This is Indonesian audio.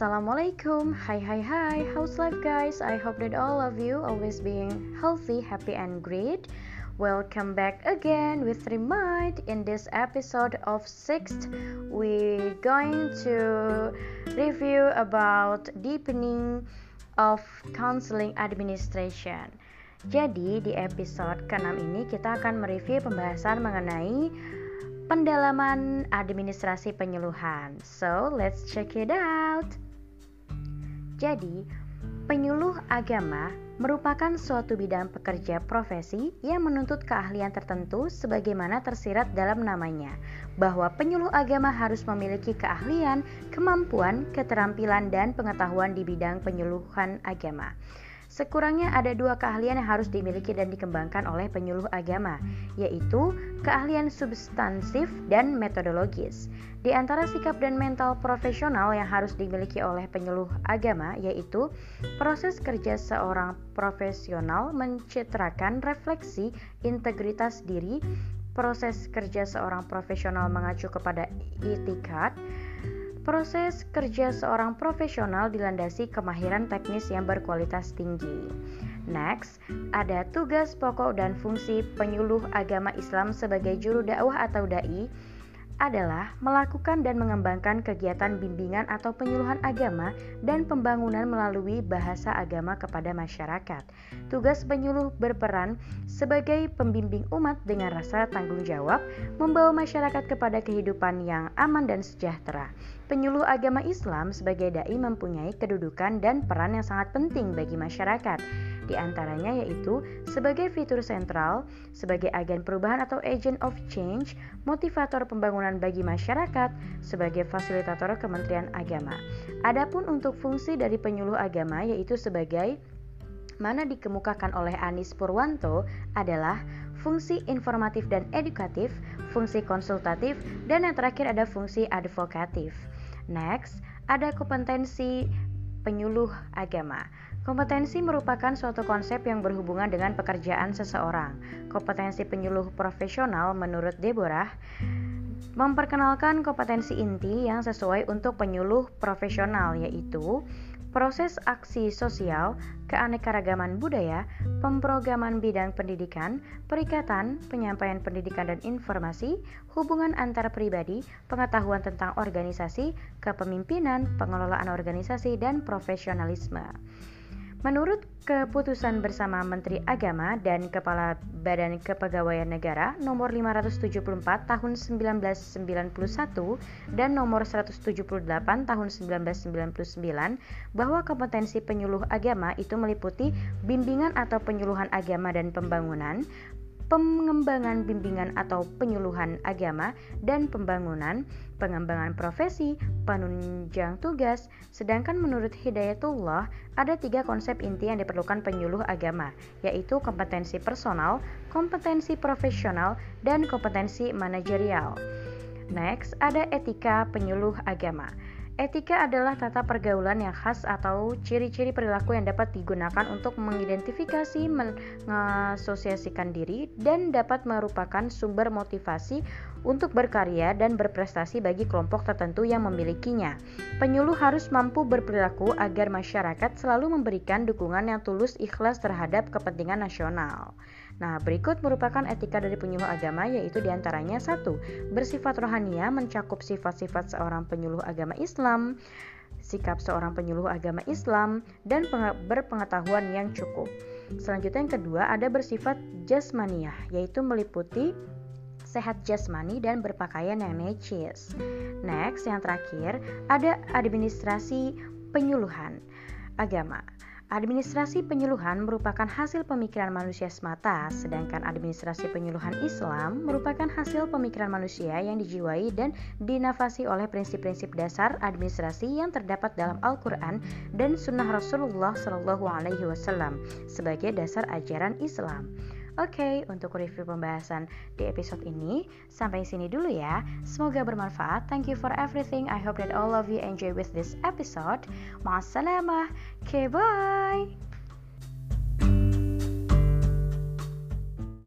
Assalamualaikum, hi hi hi, how's life guys? I hope that all of you always being healthy, happy and great. Welcome back again with Remind. In this episode of 6th, we're going to review about deepening of counseling administration. Jadi di episode ke-6 ini kita akan mereview pembahasan mengenai pendalaman administrasi penyuluhan. So, let's check it out. Jadi, penyuluh agama merupakan suatu bidang pekerja profesi yang menuntut keahlian tertentu sebagaimana tersirat dalam namanya, bahwa penyuluh agama harus memiliki keahlian, kemampuan, keterampilan, dan pengetahuan di bidang penyuluhan agama. Sekurangnya ada dua keahlian yang harus dimiliki dan dikembangkan oleh penyuluh agama, yaitu keahlian substansif dan metodologis. Di antara sikap dan mental profesional yang harus dimiliki oleh penyuluh agama yaitu proses kerja seorang profesional mencitrakan refleksi integritas diri, proses kerja seorang profesional mengacu kepada itikat, Proses kerja seorang profesional dilandasi kemahiran teknis yang berkualitas tinggi. Next, ada tugas pokok dan fungsi penyuluh agama Islam sebagai juru dakwah atau dai adalah melakukan dan mengembangkan kegiatan bimbingan atau penyuluhan agama dan pembangunan melalui bahasa agama kepada masyarakat. Tugas penyuluh berperan sebagai pembimbing umat dengan rasa tanggung jawab, membawa masyarakat kepada kehidupan yang aman dan sejahtera. Penyuluh agama Islam sebagai dai mempunyai kedudukan dan peran yang sangat penting bagi masyarakat. Di antaranya yaitu sebagai fitur sentral, sebagai agen perubahan atau agent of change, motivator pembangunan bagi masyarakat, sebagai fasilitator Kementerian Agama. Adapun untuk fungsi dari penyuluh agama yaitu sebagai mana dikemukakan oleh Anis Purwanto adalah fungsi informatif dan edukatif, fungsi konsultatif, dan yang terakhir ada fungsi advokatif. Next, ada kompetensi penyuluh agama. Kompetensi merupakan suatu konsep yang berhubungan dengan pekerjaan seseorang. Kompetensi penyuluh profesional menurut Deborah memperkenalkan kompetensi inti yang sesuai untuk penyuluh profesional yaitu proses aksi sosial, keanekaragaman budaya, pemrograman bidang pendidikan, perikatan, penyampaian pendidikan dan informasi, hubungan antar pribadi, pengetahuan tentang organisasi, kepemimpinan, pengelolaan organisasi, dan profesionalisme. Menurut keputusan bersama Menteri Agama dan Kepala Badan Kepegawaian Negara nomor 574 tahun 1991 dan nomor 178 tahun 1999 bahwa kompetensi penyuluh agama itu meliputi bimbingan atau penyuluhan agama dan pembangunan, pengembangan bimbingan atau penyuluhan agama dan pembangunan, pengembangan profesi, penunjang tugas. Sedangkan menurut Hidayatullah, ada tiga konsep inti yang diperlukan penyuluh agama, yaitu kompetensi personal, kompetensi profesional, dan kompetensi manajerial. Next, ada etika penyuluh agama. Etika adalah tata pergaulan yang khas atau ciri-ciri perilaku yang dapat digunakan untuk mengidentifikasi, mengasosiasikan diri, dan dapat merupakan sumber motivasi untuk berkarya dan berprestasi bagi kelompok tertentu yang memilikinya. Penyuluh harus mampu berperilaku agar masyarakat selalu memberikan dukungan yang tulus ikhlas terhadap kepentingan nasional. Nah, berikut merupakan etika dari penyuluh agama yaitu di antaranya satu, bersifat rohania mencakup sifat-sifat seorang penyuluh agama Islam, sikap seorang penyuluh agama Islam, dan berpengetahuan yang cukup. Selanjutnya yang kedua ada bersifat jasmaniah yaitu meliputi sehat jasmani dan berpakaian yang necis. Next, yang terakhir ada administrasi penyuluhan agama. Administrasi penyuluhan merupakan hasil pemikiran manusia semata, sedangkan administrasi penyuluhan Islam merupakan hasil pemikiran manusia yang dijiwai dan dinafasi oleh prinsip-prinsip dasar administrasi yang terdapat dalam Al-Quran dan Sunnah Rasulullah Wasallam sebagai dasar ajaran Islam. Oke, untuk review pembahasan di episode ini sampai sini dulu ya. Semoga bermanfaat. Thank you for everything. I hope that all of you enjoy with this episode. Ma'assalamah. Okay, bye.